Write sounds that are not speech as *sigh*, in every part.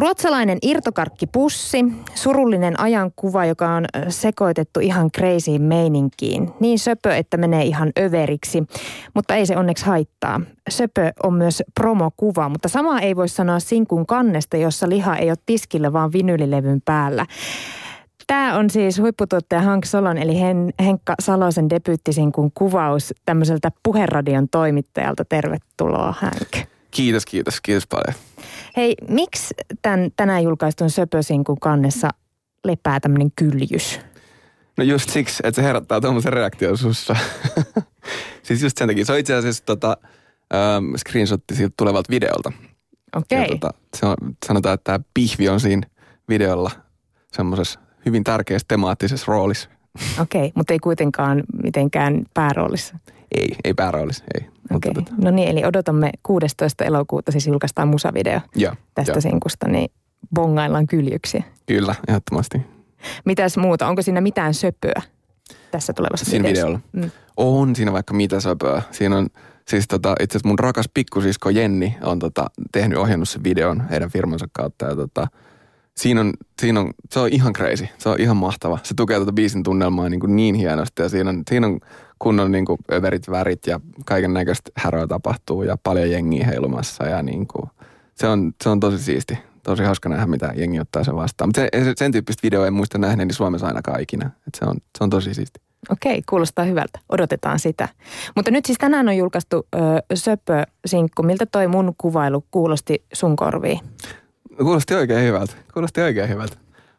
Ruotsalainen irtokarkkipussi, surullinen ajankuva, joka on sekoitettu ihan crazy meininkiin. Niin söpö, että menee ihan överiksi, mutta ei se onneksi haittaa. Söpö on myös promokuva, mutta samaa ei voi sanoa sinkun kannesta, jossa liha ei ole tiskillä, vaan vinylilevyn päällä. Tämä on siis huipputuottaja Hank Solon eli Hen, Henkka Salosen debyyttisinkun kuvaus tämmöiseltä puheradion toimittajalta. Tervetuloa Hank. Kiitos, kiitos, kiitos paljon. Hei, miksi tämän tänään julkaistun söpösinkun kannessa lepää tämmöinen kyljys? No just siksi, että se herättää tuommoisen reaktion sussa. *laughs* siis just sen takia. Se on itse asiassa tota, ähm, screenshotti siltä tulevalta videolta. Okei. Okay. Tota, se on, sanotaan, että tämä pihvi on siinä videolla semmoisessa hyvin tärkeässä temaattisessa roolissa. Okei, okay, mutta ei kuitenkaan mitenkään pääroolissa. Ei, ei pääroolissa, ei. Okei, okay. no niin, eli odotamme 16. elokuuta, siis julkaistaan musavideo ja, tästä ja. sinkusta, niin bongaillaan kyljyksiä. Kyllä, ehdottomasti. Mitäs muuta, onko siinä mitään söpöä tässä tulevassa Siinä videossa? videolla? Mm. On siinä vaikka mitä söpöä. Siinä on siis tota, itse asiassa mun rakas pikkusisko Jenni on tota, tehnyt ohjannut sen videon heidän firmansa kautta ja tota, siinä on, siinä on, se on ihan crazy. Se on ihan mahtava. Se tukee tuota biisin tunnelmaa niin, kuin niin hienosti ja siinä on, siinä on kunnon niin kuin överit värit ja kaiken näköistä häröä tapahtuu ja paljon jengiä heilumassa ja niin kuin, se, on, se on tosi siisti. Tosi hauska nähdä, mitä jengi ottaa sen vastaan. Mutta se, sen tyyppistä videoa en muista nähneeni Suomessa ainakaan ikinä. Et se, on, se on tosi siisti. Okei, kuulostaa hyvältä. Odotetaan sitä. Mutta nyt siis tänään on julkaistu ö, Söpö-sinkku. Miltä toi mun kuvailu kuulosti sun korviin? Kuulosti oikein hyvältä. Kuulosti oikein hyvältä.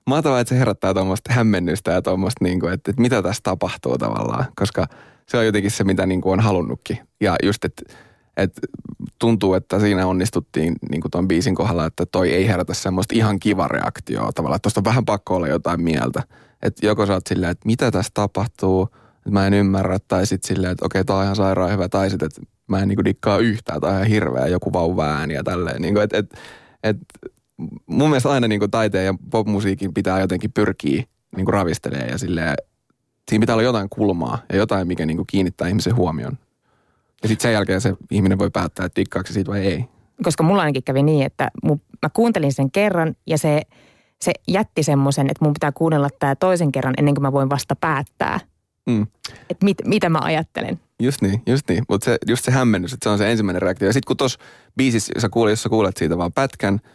Mahtavaa, että se herättää tuommoista hämmennystä ja tuommoista, niin kuin, että, että mitä tässä tapahtuu tavallaan. Koska se on jotenkin se, mitä niin kuin on halunnutkin. Ja just, että, että tuntuu, että siinä onnistuttiin niin kuin tuon biisin kohdalla, että toi ei herätä semmoista ihan kiva reaktioa tavallaan. Tuosta on vähän pakko olla jotain mieltä. Että joko sä oot silleen, että mitä tässä tapahtuu, että mä en ymmärrä, tai sitten silleen, että okei, tää on ihan sairaan hyvä, tai sitten, että mä en niinku dikkaa yhtään, tai ihan hirveä joku vauva ääni ja tälleen. Niinku, että et, et, mun mielestä aina niin kuin taiteen ja popmusiikin pitää jotenkin pyrkiä niin kuin ravistelemaan ja silleen, siinä pitää olla jotain kulmaa ja jotain, mikä niin kuin kiinnittää ihmisen huomion. Ja sitten sen jälkeen se ihminen voi päättää, että dikkaako se siitä vai ei. Koska mulla ainakin kävi niin, että mun, mä kuuntelin sen kerran ja se, se jätti semmoisen, että mun pitää kuunnella tämä toisen kerran ennen kuin mä voin vasta päättää, mm. että mit, mitä mä ajattelen. Just niin, just niin. Mutta se, just se hämmennys, että se on se ensimmäinen reaktio. Ja sitten kun tuossa biisissä, sä kuulet, jos sä kuulet siitä vaan pätkän –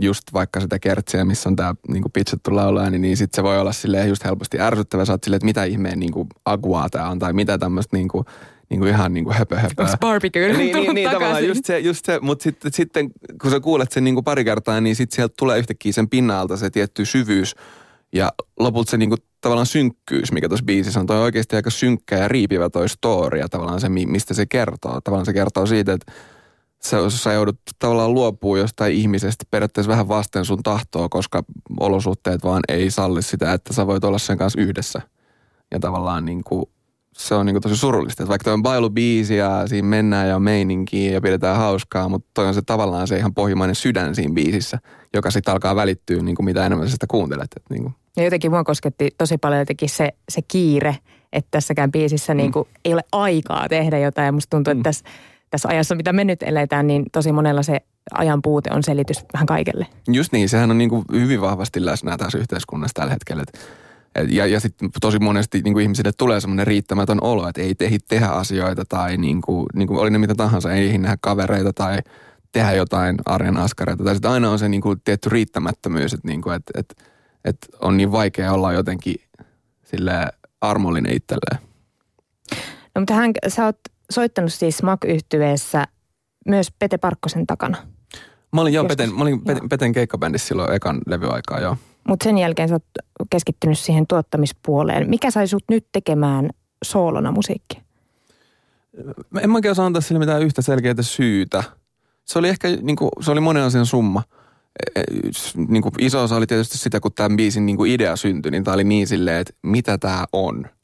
just vaikka sitä kertsiä, missä on tämä niinku pitchattu laulaääni, niin, niin sitten se voi olla silleen just helposti ärsyttävä. Sä oot silleen, että mitä ihmeen niinku aguaa tämä on, tai mitä tämmöistä niinku, niinku ihan niinku höpö höpö. Onko barbecue niin, niin, niin, tavallaan just se, just se mutta sitten, sitten kun sä kuulet sen niinku pari kertaa, niin sitten sieltä tulee yhtäkkiä sen pinnalta se tietty syvyys, ja lopulta se niinku tavallaan synkkyys, mikä tuossa biisissä on, toi oikeasti aika synkkä ja riipivä toi story ja tavallaan se, mistä se kertoo. Tavallaan se kertoo siitä, että sä, sä joudut tavallaan luopua jostain ihmisestä periaatteessa vähän vasten sun tahtoa, koska olosuhteet vaan ei salli sitä, että sä voit olla sen kanssa yhdessä. Ja tavallaan niin kuin, se on niin kuin tosi surullista. Että vaikka toi on bailubiisi ja siinä mennään ja meininkiä ja pidetään hauskaa, mutta toi on se tavallaan se ihan pohjimainen sydän siinä biisissä, joka sitten alkaa välittyä niin kuin mitä enemmän sä sitä kuuntelet. Että niin kuin. Ja jotenkin mua kosketti tosi paljon jotenkin se, se kiire, että tässäkään biisissä mm. niin kuin ei ole aikaa tehdä jotain. Ja musta tuntuu, että mm. tässä tässä ajassa, mitä me nyt eletään, niin tosi monella se ajan puute on selitys vähän kaikelle. Just niin, sehän on niin kuin hyvin vahvasti läsnä tässä yhteiskunnassa tällä hetkellä. Ja, ja sitten tosi monesti niin kuin ihmisille tulee semmoinen riittämätön olo, että ei tehi tehdä asioita tai niin kuin, niin kuin oli ne mitä tahansa, ei nähdä kavereita tai tehdä jotain arjen askareita. Tai sitten aina on se niin kuin tietty riittämättömyys, että, niin kuin, että, että, että on niin vaikea olla jotenkin sille armollinen itselleen. No mutta hän, sä oot soittanut siis mak yhtyeessä myös Pete Parkkosen takana. Mä olin, joo, Peten, mä olin Peten, Peten keikkabändissä silloin ekan levyaikaa, joo. Mutta sen jälkeen sä oot keskittynyt siihen tuottamispuoleen. Mikä sai sut nyt tekemään soolona musiikkia? En mä oikein osaa antaa sille mitään yhtä selkeää syytä. Se oli ehkä, niin kuin, se oli monen asian summa. E, e, niin kuin iso osa oli tietysti sitä, kun tämän biisin niin kuin idea syntyi, niin tämä oli niin silleen, että mitä tämä on –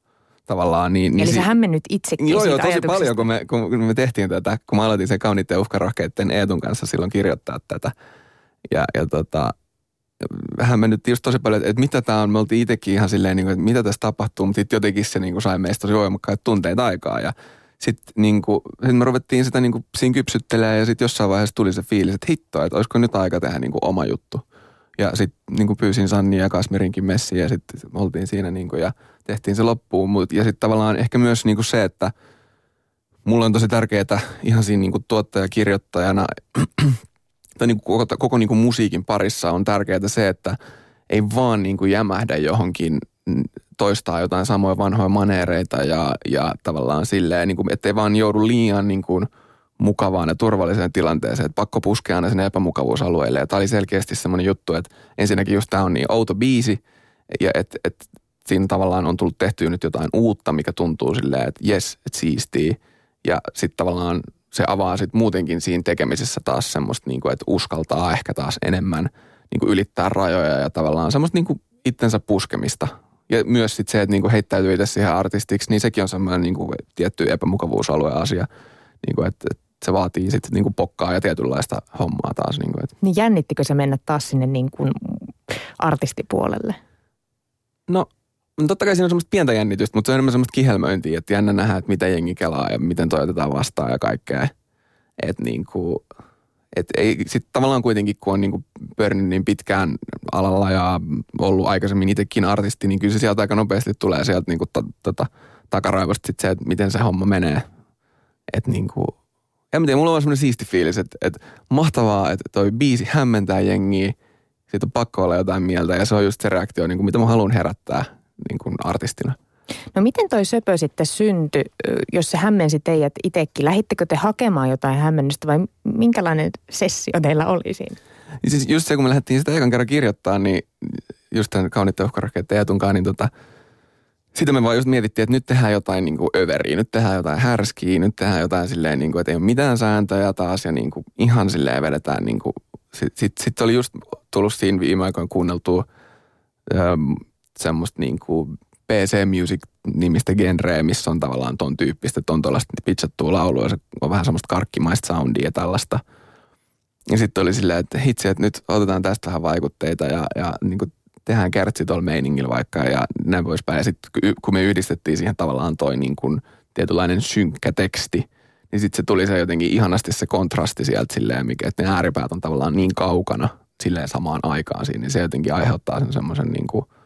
tavallaan. Niin, niin Eli si- sä hämmennyt itsekin Joo, joo, tosi paljon, kun me, kun me tehtiin tätä, kun mä aloitin sen kauniitten ja uhkarohkeiden Eetun kanssa silloin kirjoittaa tätä. Ja, ja tota, hämmennyt just tosi paljon, että, että mitä tämä on. Me oltiin itsekin ihan silleen, niin kuin, että mitä tässä tapahtuu, mutta sitten jotenkin se niin kuin sai meistä tosi voimakkaita tunteita aikaa. Ja sitten niin kuin, sit me ruvettiin sitä niin kuin, siinä kypsyttelemään ja sitten jossain vaiheessa tuli se fiilis, että hitto, että olisiko nyt aika tehdä niin kuin oma juttu. Ja sitten niin pyysin Sanni ja Kasmirinkin messiin ja sitten oltiin siinä niin kuin, ja tehtiin se loppuun. Mut, ja sitten tavallaan ehkä myös niin kuin se, että mulla on tosi tärkeää ihan siinä niin kuin tuottajakirjoittajana *clears throat* tai niin kuin koko, koko niin kuin musiikin parissa on tärkeää se, että ei vaan niin kuin jämähdä johonkin toistaa jotain samoja vanhoja maneereita ja, ja tavallaan silleen, niin kuin, ettei vaan joudu liian niin kuin mukavaan ja turvalliseen tilanteeseen, että pakko puskea aina sinne epämukavuusalueelle. Ja tämä oli selkeästi semmoinen juttu, että ensinnäkin just tämä on niin outo biisi ja että et, siinä tavallaan on tullut tehtyä nyt jotain uutta, mikä tuntuu silleen, että jes, että siistii. Ja sitten tavallaan se avaa sitten muutenkin siinä tekemisessä taas semmoista, niin kuin, että uskaltaa ehkä taas enemmän niin kuin ylittää rajoja ja tavallaan semmoista niin kuin itsensä puskemista. Ja myös sitten se, että niin kuin heittäytyy itse siihen artistiksi, niin sekin on semmoinen niin kuin tietty epämukavuusalueen asia. Niin kuin, että, että se vaatii sitten niin kuin pokkaa ja tietynlaista hommaa taas. Niin, kuin, että. niin jännittikö se mennä taas sinne niin kuin artistipuolelle? No No totta kai siinä on semmoista pientä jännitystä, mutta se on enemmän semmoista kihelmöintiä, että jännä nähdä, että miten jengi kelaa ja miten toitetaan vastaan ja kaikkea. Että niin kuin, et ei, sit tavallaan kuitenkin, kun on niin pyörinyt niin pitkään alalla ja ollut aikaisemmin itsekin artisti, niin kyllä se sieltä aika nopeasti tulee sieltä niin kuin ta, tota, takaraivosta sit se, että miten se homma menee. Että niin en tiedä, mulla on semmoinen siisti fiilis, että, että mahtavaa, että toi biisi hämmentää jengiä, siitä on pakko olla jotain mieltä ja se on just se reaktio, niin kuin mitä mä haluan herättää niin kuin artistina. No miten toi söpö sitten syntyi, jos se hämmensi teidät itsekin? Lähittekö te hakemaan jotain hämmennystä vai minkälainen sessio teillä oli siinä? Niin siis just se, kun me lähdettiin sitä ekan kerran kirjoittaa, niin just tämän uhkarakkeiden Eetunkaan, niin tota, sitä me vaan just mietittiin, että nyt tehdään jotain niin kuin överiä, nyt tehdään jotain härskiä, nyt tehdään jotain silleen, niin kuin, että ei ole mitään sääntöjä taas ja niin kuin, ihan silleen vedetään. Niin kuin, sitten sit, sit oli just tullut siinä viime aikoina kuunneltua semmoista niin kuin PC Music-nimistä genreä, missä on tavallaan ton tyyppistä, että on tuollaista pitchattua laulua ja se on vähän semmoista karkkimaista soundia ja tällaista. Ja sitten oli silleen, että hitsi, että nyt otetaan tästä vähän vaikutteita ja, ja niin kuin tehdään kärtsi tuolla meiningillä vaikka ja näin poispäin. Ja sitten kun me yhdistettiin siihen tavallaan toi niin kuin tietynlainen synkkä teksti, niin sitten se tuli se jotenkin ihanasti se kontrasti sieltä silleen, mikä, että ne ääripäät on tavallaan niin kaukana silleen samaan aikaan siinä, niin se jotenkin aiheuttaa sen semmoisen niin kuin –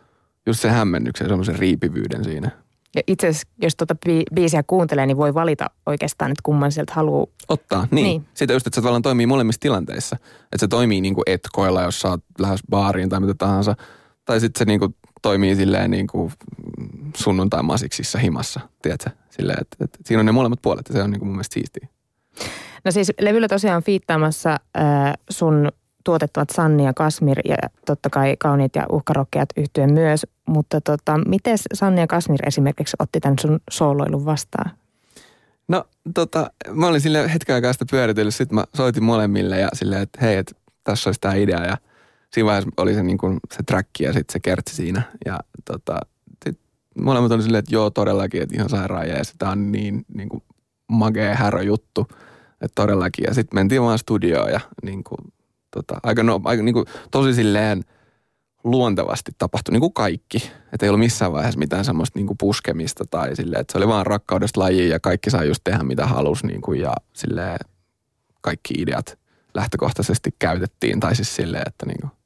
just se hämmennyksen, semmoisen riipivyyden siinä. Ja itse asiassa, jos tuota biisiä kuuntelee, niin voi valita oikeastaan, että kumman sieltä haluaa. Ottaa, niin. niin. Siitä just, että se tavallaan toimii molemmissa tilanteissa. Että se toimii niin kuin etkoilla, jos sä oot lähes baariin tai mitä tahansa. Tai sitten se niin kuin toimii silleen niin kuin sunnuntai-masiksissa himassa, tiedätkö? Silleen, että, että siinä on ne molemmat puolet ja se on niin kuin mun mielestä siistiä. No siis levyllä tosiaan fiittaamassa äh, sun tuotettavat Sanni ja Kasmir ja totta kai kauniit ja uhkarokkeat yhtyen myös. Mutta tota, miten Sanni ja Kasmir esimerkiksi otti tämän sun sooloilun vastaan? No tota, mä olin sille hetken aikaa sitä pyöritellyt, sitten mä soitin molemmille ja silleen, että hei, että tässä olisi tämä idea ja siinä vaiheessa oli se, niin kuin, se track ja sitten se kertsi siinä ja tota, sit molemmat oli silleen, että joo todellakin, että ihan sairaan ja tämä on niin, niin kuin magea härö juttu, että todellakin ja sitten mentiin vaan studioon ja niin kuin, tota, aika, no, aika niin kuin, tosi silleen luontevasti tapahtui niin kuin kaikki. Että ei ollut missään vaiheessa mitään semmoista niin kuin puskemista tai silleen, että se oli vaan rakkaudesta laji ja kaikki sai just tehdä mitä halusi niin kuin, ja silleen kaikki ideat lähtökohtaisesti käytettiin tai siis silleen, että niin kuin.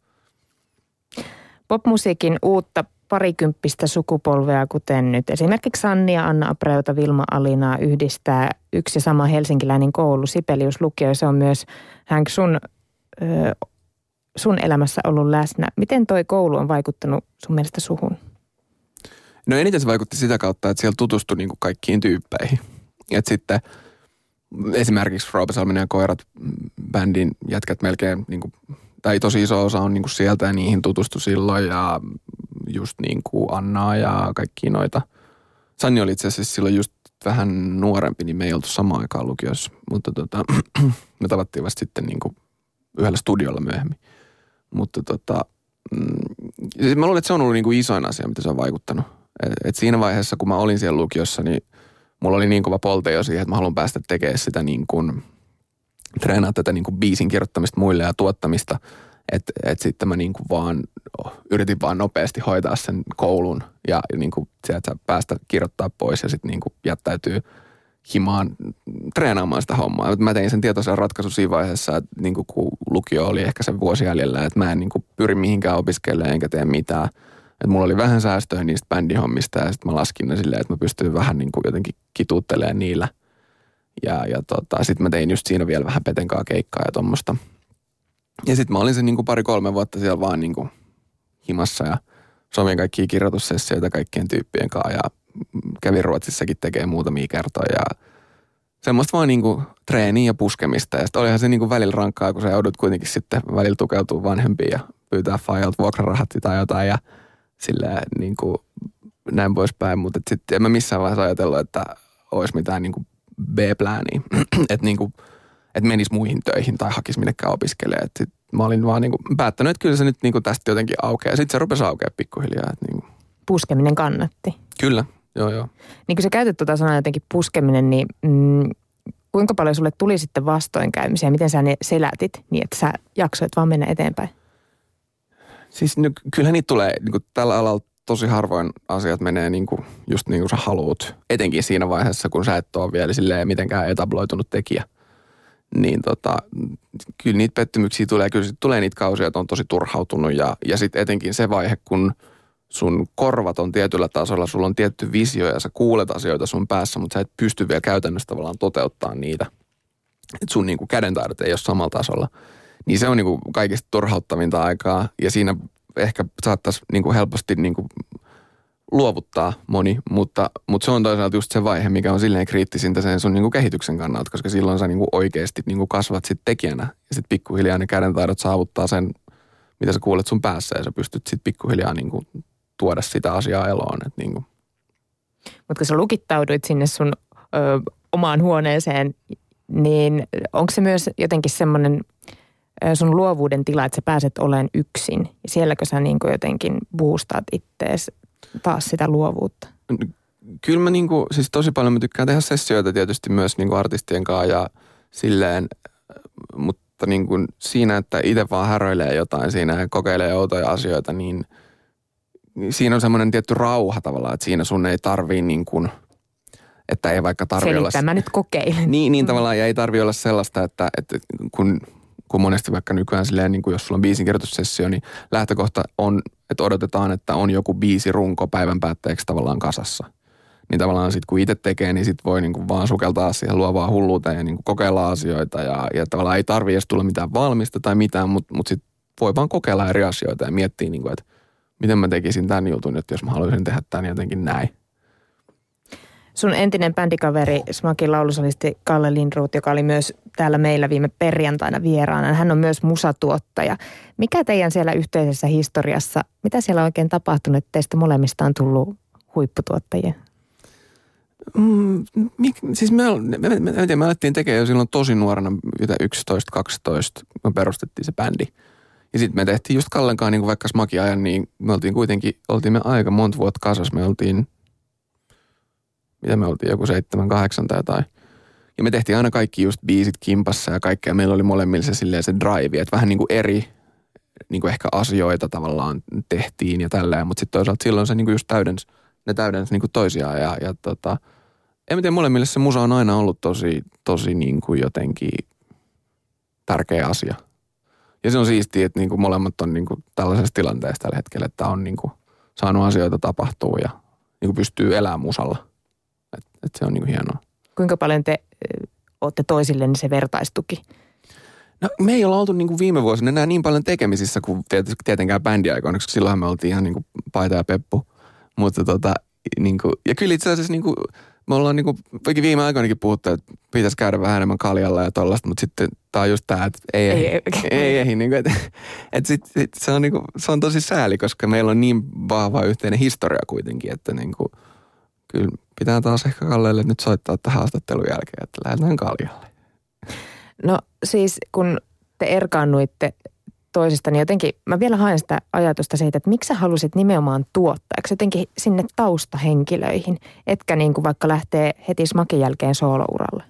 Popmusiikin uutta parikymppistä sukupolvea, kuten nyt esimerkiksi Sanni ja Anna Apreuta, Vilma Alinaa yhdistää yksi sama helsinkiläinen koulu, Sipelius lukio. Se on myös Hank sun sun elämässä ollut läsnä. Miten toi koulu on vaikuttanut sun mielestä suhun? No eniten se vaikutti sitä kautta, että siellä tutustui niin kaikkiin tyyppeihin. Et sitten esimerkiksi Roope Salminen ja Koirat bändin jätkät melkein, niin tai tosi iso osa on niin kuin sieltä ja niihin tutustu silloin ja just niin kuin Annaa ja kaikki noita. Sanni oli itse asiassa silloin just vähän nuorempi, niin me ei oltu samaan aikaan lukiossa, mutta tota, *clears throat* me tavattiin vasta sitten niin kuin yhdellä studiolla myöhemmin. Mutta tota, mm, siis mä luulen, että se on ollut niin kuin isoin asia, mitä se on vaikuttanut. Et, et siinä vaiheessa, kun mä olin siellä lukiossa, niin mulla oli niin kova polte jo siihen, että mä haluan päästä tekemään sitä niin kuin, treenaa tätä niin kuin biisin kirjoittamista muille ja tuottamista. Että et sitten mä niin kuin vaan yritin vaan nopeasti hoitaa sen koulun ja niin kuin sieltä päästä kirjoittaa pois ja sitten niin kuin jättäytyy himaan treenaamaan sitä hommaa. Mä tein sen tietoisen ratkaisun siinä vaiheessa, että niin kuin, kun lukio oli ehkä se vuosi jäljellä, että mä en niin kuin, pyri mihinkään opiskelemaan enkä tee mitään. Että mulla oli vähän säästöä niistä bändihommista ja sitten mä laskin ne silleen, että mä pystyin vähän niin kuin jotenkin kituuttelemaan niillä. Ja, ja tota, sitten mä tein just siinä vielä vähän petenkaa keikkaa ja tuommoista. Ja sitten mä olin se niin kuin pari-kolme vuotta siellä vaan niin kuin himassa ja somin kaikkia kirjoitussessioita kaikkien tyyppien kanssa ja kävin Ruotsissakin tekemään muutamia kertoja ja semmoista vaan niinku treeniä ja puskemista. Ja sitten olihan se niinku välillä rankkaa, kun sä joudut kuitenkin sitten välillä tukeutua vanhempiin ja pyytää fajalta vuokrarahat tai jotain ja sillä niinku näin poispäin. Mutta sitten en mä missään vaiheessa ajatellut, että olisi mitään niinku B-plääniä, *clears throat* että niinku, et menisi muihin töihin tai hakisi minnekään opiskelemaan. Et mä olin vaan niinku päättänyt, että kyllä se nyt niinku tästä jotenkin aukeaa. Sitten se rupesi aukeaa pikkuhiljaa. Et niinku. Puskeminen kannatti. Kyllä, Joo, joo. Niin kun sä käytät tuota sanaa jotenkin puskeminen, niin mm, kuinka paljon sulle tuli sitten vastoinkäymisiä? Miten sä ne selätit niin, että sä jaksoit vaan mennä eteenpäin? Siis no, kyllähän niitä tulee niin kuin tällä alalla tosi harvoin asiat menee niin kuin, just niin kuin sä haluut. Etenkin siinä vaiheessa, kun sä et ole vielä silleen mitenkään etabloitunut tekijä. Niin tota, kyllä niitä pettymyksiä tulee. Kyllä tulee niitä kausia, että on tosi turhautunut ja, ja sitten etenkin se vaihe, kun – sun korvat on tietyllä tasolla, sulla on tietty visio ja sä kuulet asioita sun päässä, mutta sä et pysty vielä käytännössä tavallaan toteuttaa niitä. Et sun niin kuin kädentaidot ei ole samalla tasolla. Niin se on niin kuin kaikista turhauttavinta aikaa ja siinä ehkä saattaisi niin kuin helposti niin kuin luovuttaa moni, mutta, mutta se on toisaalta just se vaihe, mikä on silleen kriittisintä sen sun niin kuin kehityksen kannalta, koska silloin sä niin kuin oikeasti niin kuin kasvat sit tekijänä ja sitten pikkuhiljaa ne kädentaidot saavuttaa sen, mitä sä kuulet sun päässä ja sä pystyt sitten pikkuhiljaa niin kuin tuoda sitä asiaa eloon. Että niin kuin. Mutta kun sä lukittauduit sinne sun ö, omaan huoneeseen, niin onko se myös jotenkin semmoinen sun luovuuden tila, että sä pääset olemaan yksin? Ja sielläkö sä niin jotenkin boostaat ittees taas sitä luovuutta? Kyllä mä niin kuin, siis tosi paljon mä tykkään tehdä sessioita tietysti myös niin kuin artistien kanssa ja silleen, mutta niin kuin siinä, että itse vaan häröilee jotain siinä ja kokeilee outoja asioita, niin – siinä on semmoinen tietty rauha tavallaan, että siinä sun ei tarvii niin kuin, että ei vaikka tarvi olla... mä nyt kokeilen. Niin, niin tavallaan, ja ei tarvi olla sellaista, että, että kun, kun monesti vaikka nykyään silleen, niin kuin jos sulla on biisinkirjoitussessio, niin lähtökohta on, että odotetaan, että on joku biisi runko päivän päätteeksi tavallaan kasassa. Niin tavallaan sitten kun itse tekee, niin sitten voi niinku vaan sukeltaa siihen luovaa hulluuteen ja niinku kokeilla asioita. Ja, ja tavallaan ei tarvi edes tulla mitään valmista tai mitään, mutta mut sitten voi vaan kokeilla eri asioita ja miettiä, niinku, että miten mä tekisin tämän jutun, että jos mä haluaisin tehdä tämän jotenkin näin. Sun entinen bändikaveri, Smakin laulusolisti Kalle Lindruut, joka oli myös täällä meillä viime perjantaina vieraana. Hän on myös musatuottaja. Mikä teidän siellä yhteisessä historiassa, mitä siellä on oikein tapahtunut, että teistä molemmista on tullut huipputuottajia? Mm, mik, siis me, me, me, me, me alettiin tekemään jo silloin tosi nuorena, 11-12, me perustettiin se bändi – ja sitten me tehtiin just Kallenkaan niin vaikka smakiajan, niin me oltiin kuitenkin, oltiin me aika monta vuotta kasas. Me oltiin, mitä me oltiin, joku seitsemän, kahdeksan tai jotain. Ja me tehtiin aina kaikki just biisit kimpassa ja kaikkea. Meillä oli molemmilla se, silleen se drive, että vähän niin kuin eri niin kuin ehkä asioita tavallaan tehtiin ja tälleen. Mutta sitten toisaalta silloin se niin kuin just täydens, ne täydens niin kuin toisiaan ja, ja tota, en tiedä, molemmille se musa on aina ollut tosi, tosi niin kuin jotenkin tärkeä asia. Ja se on siistiä, että niin kuin molemmat on niin kuin tällaisessa tilanteessa tällä hetkellä, että on niin kuin saanut asioita tapahtua ja niin kuin pystyy elämään musalla. Et, et se on niin kuin hienoa. Kuinka paljon te olette toisillenne se vertaistuki? No me ei olla oltu niin kuin viime vuosina enää niin paljon tekemisissä kuin tietenkään bändiaikoina, koska silloinhan me oltiin ihan niin kuin paita ja peppu. Mutta tota, niin kuin, ja kyllä itse asiassa niin kuin, me ollaan niinku, viime aikoinakin puhuttu, että pitäisi käydä vähän enemmän kaljalla ja tollaista, mutta sitten tämä on just tämä, että ei ei, ei, ei, ei niinku, että, että sit, sit, se, on niinku, se on tosi sääli, koska meillä on niin vahva yhteinen historia kuitenkin, että niinku, kyllä pitää taas ehkä Kallelle nyt soittaa tähän haastattelun jälkeen, että lähdetään kaljalle. No siis kun te erkaannuitte toisista, niin jotenkin mä vielä haen sitä ajatusta siitä, että miksi sä halusit nimenomaan tuottaa, eikö jotenkin sinne taustahenkilöihin, etkä niin kuin vaikka lähtee heti smakin jälkeen soolouralle?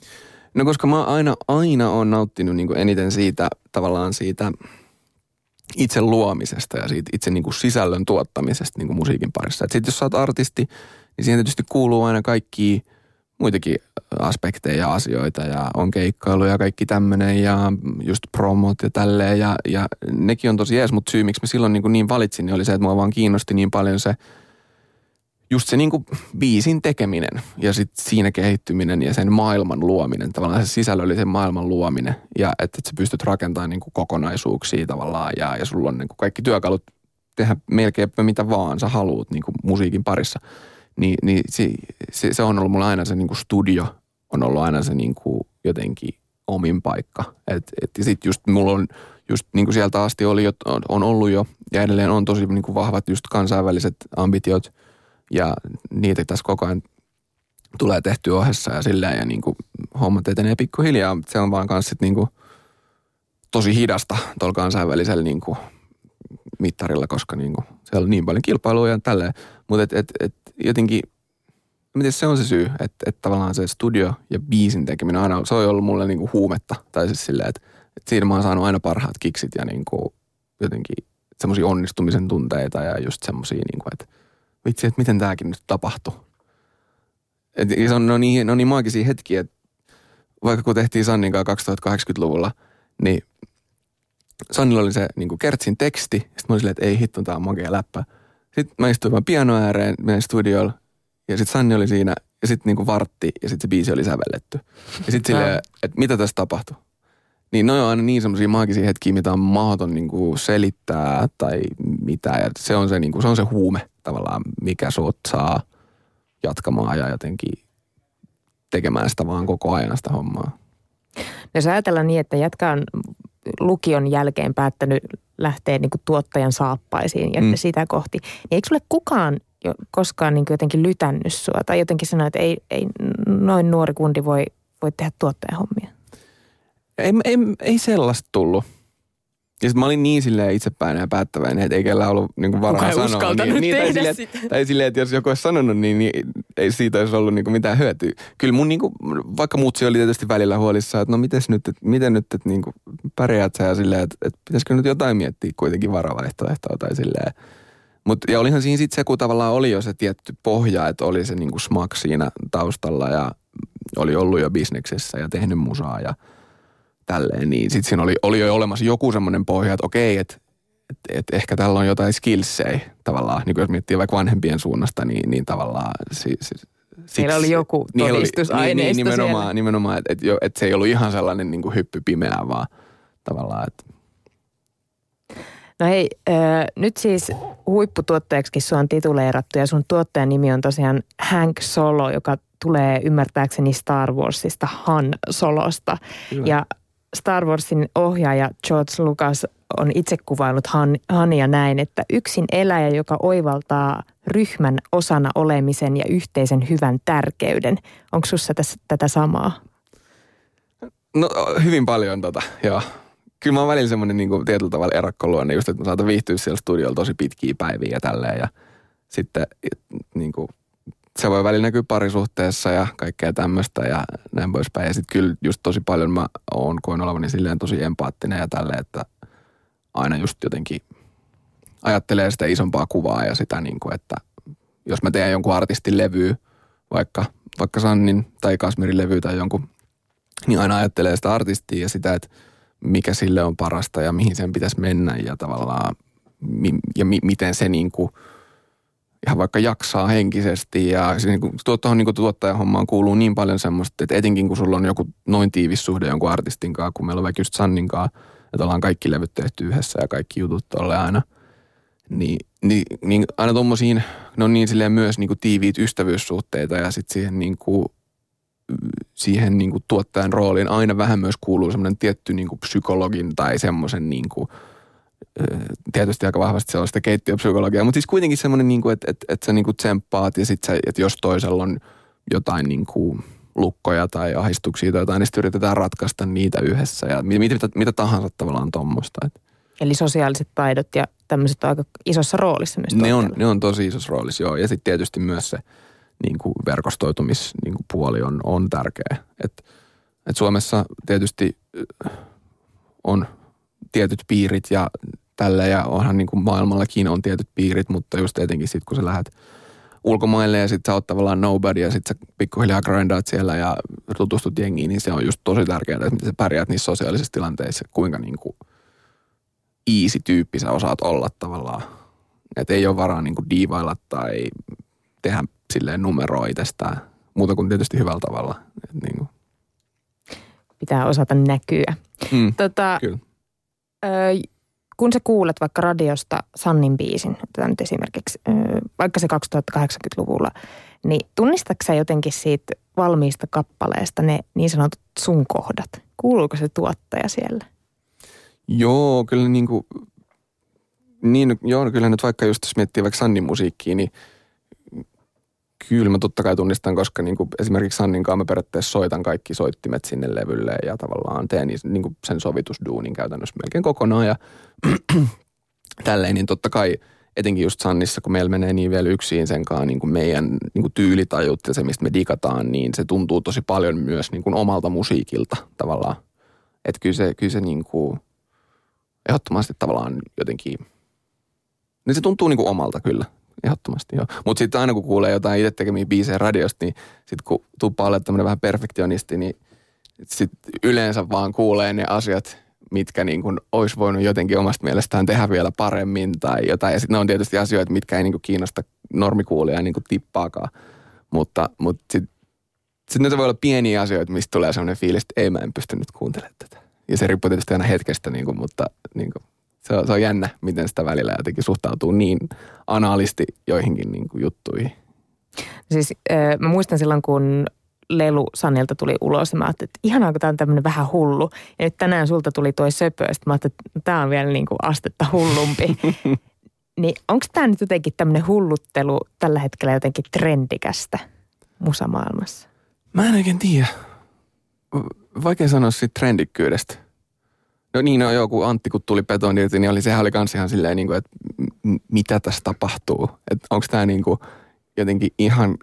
No koska mä aina, aina on nauttinut niin kuin eniten siitä tavallaan siitä itse luomisesta ja siitä itse niin kuin sisällön tuottamisesta niin kuin musiikin parissa. Sitten jos sä oot artisti, niin siihen tietysti kuuluu aina kaikki muitakin aspekteja ja asioita ja on keikkailu ja kaikki tämmöinen ja just promot ja tälleen ja, ja nekin on tosi jees, mutta syy miksi mä silloin niin, niin valitsin niin oli se, että mua vaan kiinnosti niin paljon se just se niin kuin biisin tekeminen ja sitten siinä kehittyminen ja sen maailman luominen, tavallaan se sisällöllisen maailman luominen ja että, että sä pystyt rakentamaan niin kuin kokonaisuuksia tavallaan ja, ja sulla on niin kuin kaikki työkalut tehdä melkein mitä vaan sä haluut niin kuin musiikin parissa – niin, niin se, se, se, on ollut mulla aina se niin kuin studio, on ollut aina se niin kuin jotenkin omin paikka. Et, et, sitten just mulla on just niin kuin sieltä asti oli, on, ollut jo ja edelleen on tosi niin kuin vahvat just kansainväliset ambitiot ja niitä tässä koko ajan tulee tehty ohessa ja silleen ja niin kuin hommat etenee pikkuhiljaa. Se on vaan kanssa niin kuin tosi hidasta tuolla kansainvälisellä niin kuin mittarilla, koska niin kuin siellä on niin paljon kilpailua ja tälleen. Mutta et, et, et jotenkin, miten se on se syy, että, että tavallaan se studio ja biisin tekeminen aina, se on ollut mulle niinku huumetta. Tai siis silleen, että, että siinä mä oon saanut aina parhaat kiksit ja niinku jotenkin semmoisia onnistumisen tunteita ja just semmoisia, niinku, että vitsi, että miten tämäkin nyt tapahtui. Et se on, ne, on niin, ne on niin maagisia hetkiä, että vaikka kun tehtiin Sannin kanssa 2080-luvulla, niin Sannilla oli se niin Kertsin teksti. Sitten mä olin silleen, että ei hitto, tää on makea läppä. Sitten mä istuin vaan piano ääreen meidän studiolla ja sitten Sanni oli siinä ja sitten niinku vartti ja sitten se biisi oli sävelletty. Ja sitten *laughs* silleen, että mitä tässä tapahtui. Niin ne on aina niin semmoisia maagisia hetkiä, mitä on mahdoton niinku selittää tai mitä. Ja se on se, niinku, se on se huume tavallaan, mikä sut saa jatkamaan ja jotenkin tekemään sitä vaan koko ajan sitä hommaa. Jos ajatellaan niin, että jätkä on lukion jälkeen päättänyt lähteä niin kuin tuottajan saappaisiin ja mm. sitä kohti. Niin eikö sulle kukaan jo koskaan niin kuin jotenkin lytännyt sua tai jotenkin sanoa, että ei, ei noin nuori kundi voi, voi tehdä tuottajan hommia? Ei, ei, ei sellaista tullut. Ja sitten mä olin niin silleen itsepäinen ja päättäväinen, että ei kellään ollut niin varaa Kuka sanoa. Niin, niin, tai, silleen, sitä. tai silleen, että jos joku olisi sanonut, niin, niin ei siitä olisi ollut niin mitään hyötyä. Kyllä mun, niin kuin, vaikka mutsi oli tietysti välillä huolissaan, että no mites nyt, että, miten nyt, että niin kuin, pärjäät sä ja silleen, että, että pitäisikö nyt jotain miettiä kuitenkin varavaihtoehtoa tai silleen. Mut, ja olihan siinä sitten se, kun tavallaan oli jo se tietty pohja, että oli se niin kuin smak siinä taustalla ja oli ollut jo bisneksessä ja tehnyt musaa ja – tälleen, niin sitten siinä oli, oli jo olemassa joku semmoinen pohja, että okei, että et, et ehkä tällä on jotain skillsejä tavallaan, niin kuin jos miettii vaikka vanhempien suunnasta, niin, niin tavallaan si, si, Siksi, Siellä oli joku todistusaineisto niin, niin, nimenomaan, siellä. nimenomaan että et, et se ei ollut ihan sellainen niin kuin hyppy pimeää, vaan tavallaan, että No hei, äh, nyt siis huipputuottajaksikin sua on tituleerattu ja sun tuottajan nimi on tosiaan Hank Solo, joka tulee ymmärtääkseni Star Warsista Han Solosta. Kyllä. Ja Star Warsin ohjaaja George Lucas on itse kuvailut Han, Hania näin, että yksin eläjä, joka oivaltaa ryhmän osana olemisen ja yhteisen hyvän tärkeyden. Onko sinussa tässä tätä samaa? No hyvin paljon tota, joo. Kyllä mä oon välillä semmoinen niin tietyllä tavalla erakkoluonne, just että mä saatan viihtyä siellä studiolla tosi pitkiä päiviä ja tälleen. Ja sitten niin kuin, se voi välillä näkyä parisuhteessa ja kaikkea tämmöistä ja näin poispäin. Ja sitten kyllä just tosi paljon mä oon koen olevani silleen tosi empaattinen ja tälleen, että aina just jotenkin ajattelee sitä isompaa kuvaa ja sitä niin kuin, että jos mä teen jonkun artistin levyä, vaikka, vaikka Sannin tai Kasmirin levy tai jonkun, niin aina ajattelee sitä artistia ja sitä, että mikä sille on parasta ja mihin sen pitäisi mennä ja tavallaan ja mi, miten se niin kuin – ihan vaikka jaksaa henkisesti ja niin kuin, tuohon niin tuottajan hommaan kuuluu niin paljon semmoista, että etenkin kun sulla on joku noin tiivis suhde jonkun artistin kanssa, kun meillä on vaikka just Sannin kanssa, että ollaan kaikki levyt tehty yhdessä ja kaikki jutut tolle aina, niin, niin, niin aina tuommoisiin, ne on niin silleen myös niin kuin tiiviit ystävyyssuhteita ja sitten siihen niin kuin, siihen niin kuin tuottajan rooliin aina vähän myös kuuluu semmoinen tietty niin kuin psykologin tai semmoisen niin kuin – tietysti aika vahvasti sellaista keittiöpsykologiaa, mutta siis kuitenkin semmoinen, niin että, että, että sä niin kuin tsemppaat ja sitten että jos toisella on jotain niin kuin lukkoja tai ahistuksia tai jotain, niin sitten yritetään ratkaista niitä yhdessä ja mitä, mitä, mitä tahansa tavallaan tuommoista. Eli sosiaaliset taidot ja tämmöiset on aika isossa roolissa myös. Ne on, ne on tosi isossa roolissa, joo. Ja sitten tietysti myös se niin kuin verkostoitumispuoli niin kuin puoli on, on tärkeä. Et, et Suomessa tietysti on tietyt piirit ja tällä ja onhan niin kuin maailmallakin on tietyt piirit, mutta just etenkin sitten kun sä lähdet ulkomaille ja sitten sä oot tavallaan nobody ja sitten sä pikkuhiljaa grindaat siellä ja tutustut jengiin, niin se on just tosi tärkeää, että miten sä pärjäät niissä sosiaalisissa tilanteissa, kuinka niin kuin easy tyyppi sä osaat olla tavallaan. Että ei ole varaa niin kuin diivailla tai tehdä silleen numeroa itsestään, muuta kuin tietysti hyvällä tavalla. Et niin kuin. Pitää osata näkyä. Mm, Tota, kyllä. Kun sä kuulet vaikka radiosta Sannin biisin, otetaan nyt esimerkiksi vaikka se 2080-luvulla, niin tunnistatko sä jotenkin siitä valmiista kappaleesta ne niin sanotut sun kohdat? Kuuluuko se tuottaja siellä? Joo, kyllä niin kuin, niin, joo, kyllä nyt vaikka just jos miettii vaikka Sannin musiikkia, niin kyllä mä totta kai tunnistan, koska niin kuin esimerkiksi Sannin kanssa mä periaatteessa soitan kaikki soittimet sinne levylle ja tavallaan teen niin kuin sen sovitusduunin käytännössä melkein kokonaan ja *clears throat* tälleen, niin totta kai etenkin just Sannissa, kun meillä menee niin vielä yksin sen kanssa niin kuin meidän niin kuin tyylitajut ja se, mistä me digataan, niin se tuntuu tosi paljon myös niin kuin omalta musiikilta tavallaan. Että kyllä se, kyllä se niin kuin ehdottomasti tavallaan jotenkin, niin se tuntuu niin kuin omalta kyllä, ehdottomasti joo. Mutta sitten aina kun kuulee jotain itse tekemiä biisejä radiosta, niin sitten kun tuppaa olemaan tämmöinen vähän perfektionisti, niin sitten yleensä vaan kuulee ne asiat, mitkä niin kuin olisi voinut jotenkin omasta mielestään tehdä vielä paremmin tai jotain. Ja sitten ne on tietysti asioita, mitkä ei niin kuin kiinnosta normikuulijaa niin kuin tippaakaan. Mutta, mutta sitten sit ne voi olla pieniä asioita, mistä tulee sellainen fiilis, että ei mä en pysty nyt kuuntelemaan tätä. Ja se riippuu tietysti aina hetkestä, niin kuin, mutta niin kuin, se, on, se on jännä, miten sitä välillä jotenkin suhtautuu niin anaalisti joihinkin niin kuin juttuihin. Siis mä muistan silloin, kun Lelu Sanilta tuli ulos ja mä ajattelin, että ihanaa, kun tää on tämmöinen vähän hullu. Ja nyt tänään sulta tuli toi söpö, sitten mä ajattelin, että tää on vielä niin kuin astetta hullumpi. *laughs* niin onko tämä nyt jotenkin tämmöinen hulluttelu tällä hetkellä jotenkin trendikästä musamaailmassa? Mä en oikein tiedä. Vaikea sanoa siitä trendikkyydestä. No niin, no joo, kun Antti kun tuli beton irti, niin oli, sehän oli kans ihan silleen, niin kuin, että mitä tässä tapahtuu. Että onko tämä niin kuin jotenkin ihan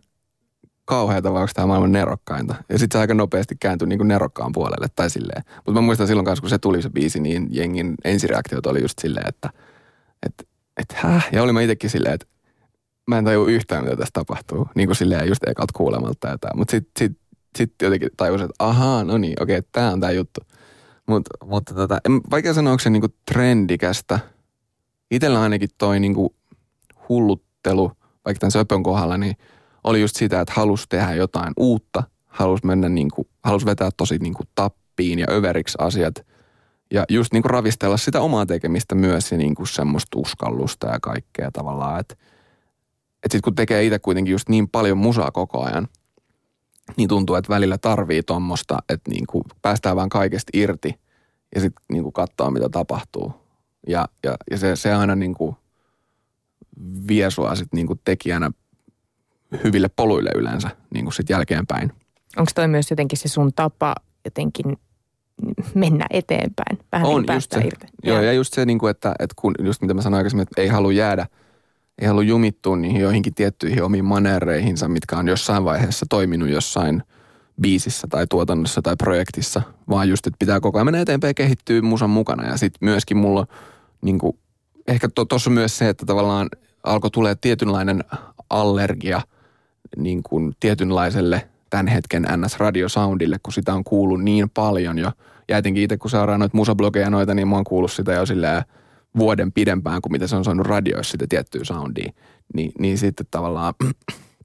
kauheata vai onko tämä maailman nerokkainta. Ja sitten se aika nopeasti kääntyi niin kuin nerokkaan puolelle tai silleen. Mutta mä muistan silloin kanssa, kun se tuli se biisi, niin jengin ensireaktiot oli just silleen, että et, et häh? Ja oli mä itsekin silleen, että mä en tajua yhtään, mitä tässä tapahtuu. Niin kuin silleen just ekalta kuulemalta tää. Mutta sitten sit, sit jotenkin tajusin, että ahaa, no niin, okei, tämä on tämä juttu. Mut, mutta tota, en, vaikea sanoa, onko se niinku trendikästä. Itellä ainakin toi niinku hulluttelu, vaikka tämän söpön kohdalla, niin oli just sitä, että halusi tehdä jotain uutta. Halusi mennä niinku, halusi vetää tosi niinku tappiin ja överiksi asiat. Ja just niinku ravistella sitä omaa tekemistä myös ja niinku semmoista uskallusta ja kaikkea tavallaan. Että et sit kun tekee itse kuitenkin just niin paljon musaa koko ajan, niin tuntuu, että välillä tarvii tuommoista, että niinku päästään vaan kaikesta irti ja sitten niinku katsoo, mitä tapahtuu. Ja, ja, ja se, se aina niinku vie sua sit niinku tekijänä hyville poluille yleensä niinku sit jälkeenpäin. Onko toi myös jotenkin se sun tapa jotenkin mennä eteenpäin? Vähän On niin kuin just se. irti. Joo, ja just se, niinku, että, että kun, just mitä mä sanoin aikaisemmin, että ei halua jäädä, ei halua jumittua niihin joihinkin tiettyihin omiin manereihinsa, mitkä on jossain vaiheessa toiminut jossain biisissä tai tuotannossa tai projektissa, vaan just, että pitää koko ajan mennä eteenpäin kehittyä musan mukana. Ja sitten myöskin mulla niin kuin, ehkä tuossa to, myös se, että tavallaan alkoi tulee tietynlainen allergia niin kuin tietynlaiselle tämän hetken NS-radiosoundille, kun sitä on kuullut niin paljon jo. Ja etenkin itse, kun seuraa noita musablogeja noita, niin mä oon kuullut sitä jo silleen vuoden pidempään kuin mitä se on saanut radioissa sitä tiettyä soundia. Ni, niin sitten tavallaan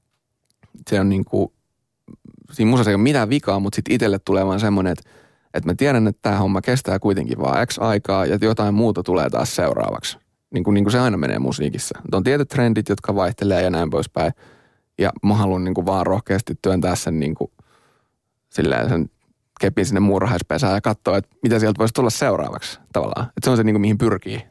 *clears throat* se on niin kuin, siinä musassa ei ole mitään vikaa, mutta sitten itselle tulee vaan semmoinen, että, että mä tiedän, että tämä homma kestää kuitenkin vaan X aikaa ja jotain muuta tulee taas seuraavaksi. Niin kuin, niin kuin se aina menee musiikissa. On tietyt trendit, jotka vaihtelee ja näin poispäin. Ja mä haluan niin kuin vaan rohkeasti työntää sen, niin kuin, silleen sen kepin sinne muurahaispesään ja katsoa, että mitä sieltä voisi tulla seuraavaksi tavallaan. Että se on se, niin kuin, mihin pyrkii.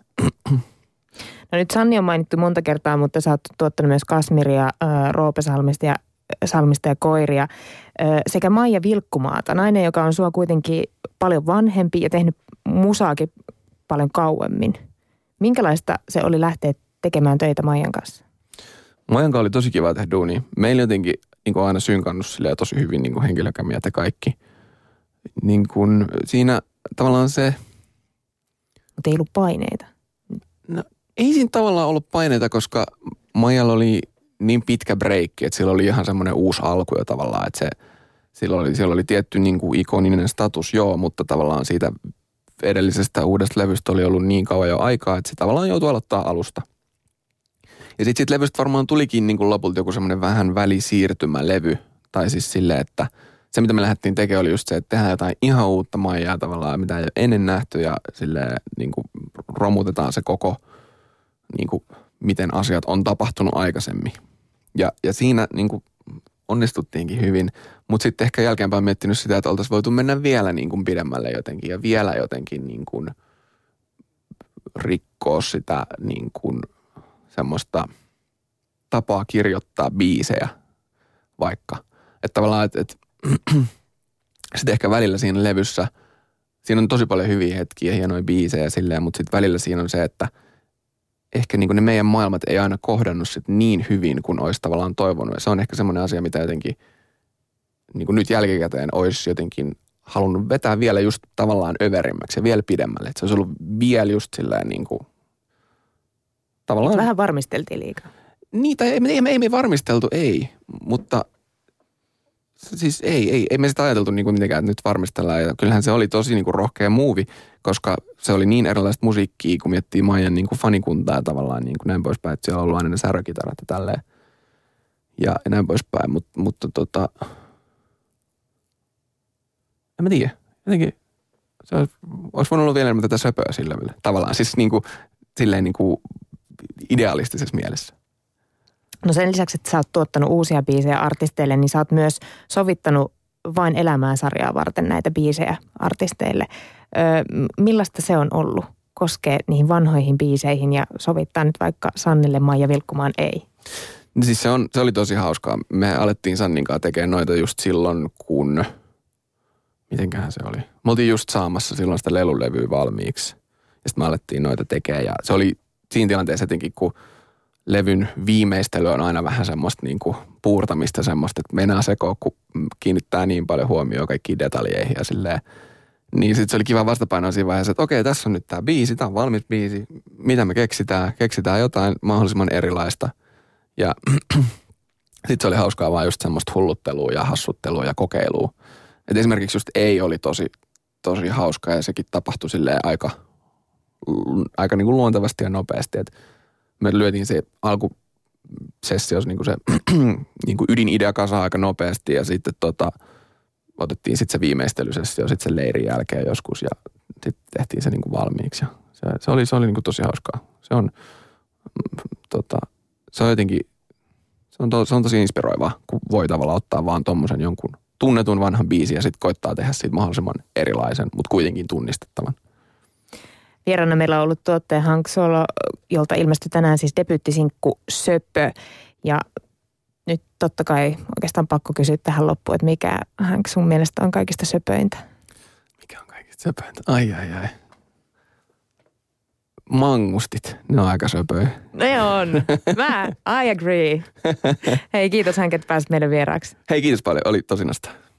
No nyt Sanni on mainittu monta kertaa, mutta sä oot tuottanut myös Kasmiria, äh, Roope Salmista ja, Salmista ja Koiria sekä Maija Vilkkumaata, nainen, joka on sua kuitenkin paljon vanhempi ja tehnyt musaakin paljon kauemmin. Minkälaista se oli lähteä tekemään töitä Maijan kanssa? Maijan kanssa oli tosi kiva tehdä duunia. Meillä jotenkin niin kuin aina synkannut silleen tosi hyvin niin kuin henkilökämiät ja kaikki. Niin kuin, siinä tavallaan se, Mutta ei ollut paineita. Ei siinä tavallaan ollut paineita, koska Maijalla oli niin pitkä breikki, että sillä oli ihan semmoinen uusi alku jo tavallaan, että se, sillä oli, siellä oli tietty niin kuin ikoninen status, joo, mutta tavallaan siitä edellisestä uudesta levystä oli ollut niin kauan jo aikaa, että se tavallaan joutui aloittaa alusta. Ja sitten sit levystä varmaan tulikin niin kuin lopulta joku semmoinen vähän välisiirtymälevy, tai siis silleen, että se mitä me lähdettiin tekemään oli just se, että tehdään jotain ihan uutta maijaa tavallaan, mitä ei ole ennen nähty ja silleen niin kuin romutetaan se koko, niin kuin, miten asiat on tapahtunut aikaisemmin. Ja, ja siinä niin kuin onnistuttiinkin hyvin, mutta sitten ehkä jälkeenpäin miettinyt sitä, että oltaisiin voitu mennä vielä niin kuin pidemmälle jotenkin ja vielä jotenkin niin kuin rikkoa sitä niin kuin semmoista tapaa kirjoittaa biisejä vaikka. Että tavallaan, että, että *clears throat* sitten ehkä välillä siinä levyssä, siinä on tosi paljon hyviä hetkiä, hienoja biisejä silleen, mutta sitten välillä siinä on se, että ehkä niin kuin ne meidän maailmat ei aina kohdannut sit niin hyvin kuin olisi tavallaan toivonut. Ja se on ehkä semmoinen asia, mitä jotenkin niin kuin nyt jälkikäteen olisi jotenkin halunnut vetää vielä just tavallaan överimmäksi ja vielä pidemmälle. Että se olisi ollut vielä just silleen niin kuin, tavallaan... Vähän varmisteltiin liikaa. Niin, tai ei, ei, ei me varmisteltu, ei. Mutta siis ei, ei, ei me sitä ajateltu niin kuin mitenkään, että nyt varmistellaan. Ja kyllähän se oli tosi niin kuin rohkea muuvi, koska se oli niin erilaista musiikkia, kun miettii Maijan niin kuin fanikuntaa tavallaan niin kuin näin poispäin. Että siellä on ollut aina ne särökitarat ja tälleen. Ja, näin poispäin, Mut, mutta tota, en mä tiedä. Jotenkin se olisi, olisi voinut olla vielä enemmän tätä söpöä sillä. Tavallaan siis niin kuin, silleen niin kuin idealistisessa mielessä. No sen lisäksi, että sä oot tuottanut uusia biisejä artisteille, niin sä oot myös sovittanut vain elämää sarjaa varten näitä biisejä artisteille. Öö, millaista se on ollut koskee niihin vanhoihin biiseihin ja sovittaa nyt vaikka Sannille Maija Vilkkumaan ei? No siis se, on, se oli tosi hauskaa. Me alettiin Sannin kanssa tekemään noita just silloin, kun, mitenköhän se oli? Me oltiin just saamassa silloin sitä lelulevyä valmiiksi. Ja sitten me alettiin noita tekemään ja se oli siinä tilanteessa jotenkin, kun – levyn viimeistely on aina vähän semmoista niin kuin puurtamista semmoista, että mennään sekoon, kun kiinnittää niin paljon huomioon kaikkiin detaljeihin ja silleen. Niin sitten se oli kiva vastapainoa siinä vaiheessa, että okei, tässä on nyt tämä biisi, tämä on valmis biisi, mitä me keksitään, keksitään jotain mahdollisimman erilaista. Ja *clears throat* sitten se oli hauskaa vaan just semmoista hulluttelua ja hassuttelua ja kokeilua. Et esimerkiksi just ei oli tosi, tosi hauskaa ja sekin tapahtui silleen aika, aika niin kuin luontevasti ja nopeasti, että me lyötiin se alku sessios niin kuin se niin kuin *clears throat* ydinidea kasaan aika nopeasti ja sitten tota, otettiin sitten se viimeistelysessio sitten sen leirin jälkeen joskus ja sitten tehtiin se niin kuin valmiiksi. Ja se, se oli, se oli niin kuin tosi hauskaa. Se on, tota, se on jotenkin, se on, to, se on tosi inspiroivaa, kun voi tavallaan ottaa vaan tuommoisen jonkun tunnetun vanhan biisin ja sitten koittaa tehdä siitä mahdollisimman erilaisen, mutta kuitenkin tunnistettavan. Vieraana meillä on ollut tuottaja Hank Solo, jolta ilmestyi tänään siis debyttisinkku Söpö. Ja nyt totta kai oikeastaan pakko kysyä tähän loppuun, että mikä Hank sun mielestä on kaikista söpöintä? Mikä on kaikista söpöintä? Ai ai ai. Mangustit, ne on aika söpöjä. Ne on. Mä, I agree. *laughs* Hei, kiitos Hank, että pääsit meidän vieraaksi. Hei, kiitos paljon. Oli tosinasta.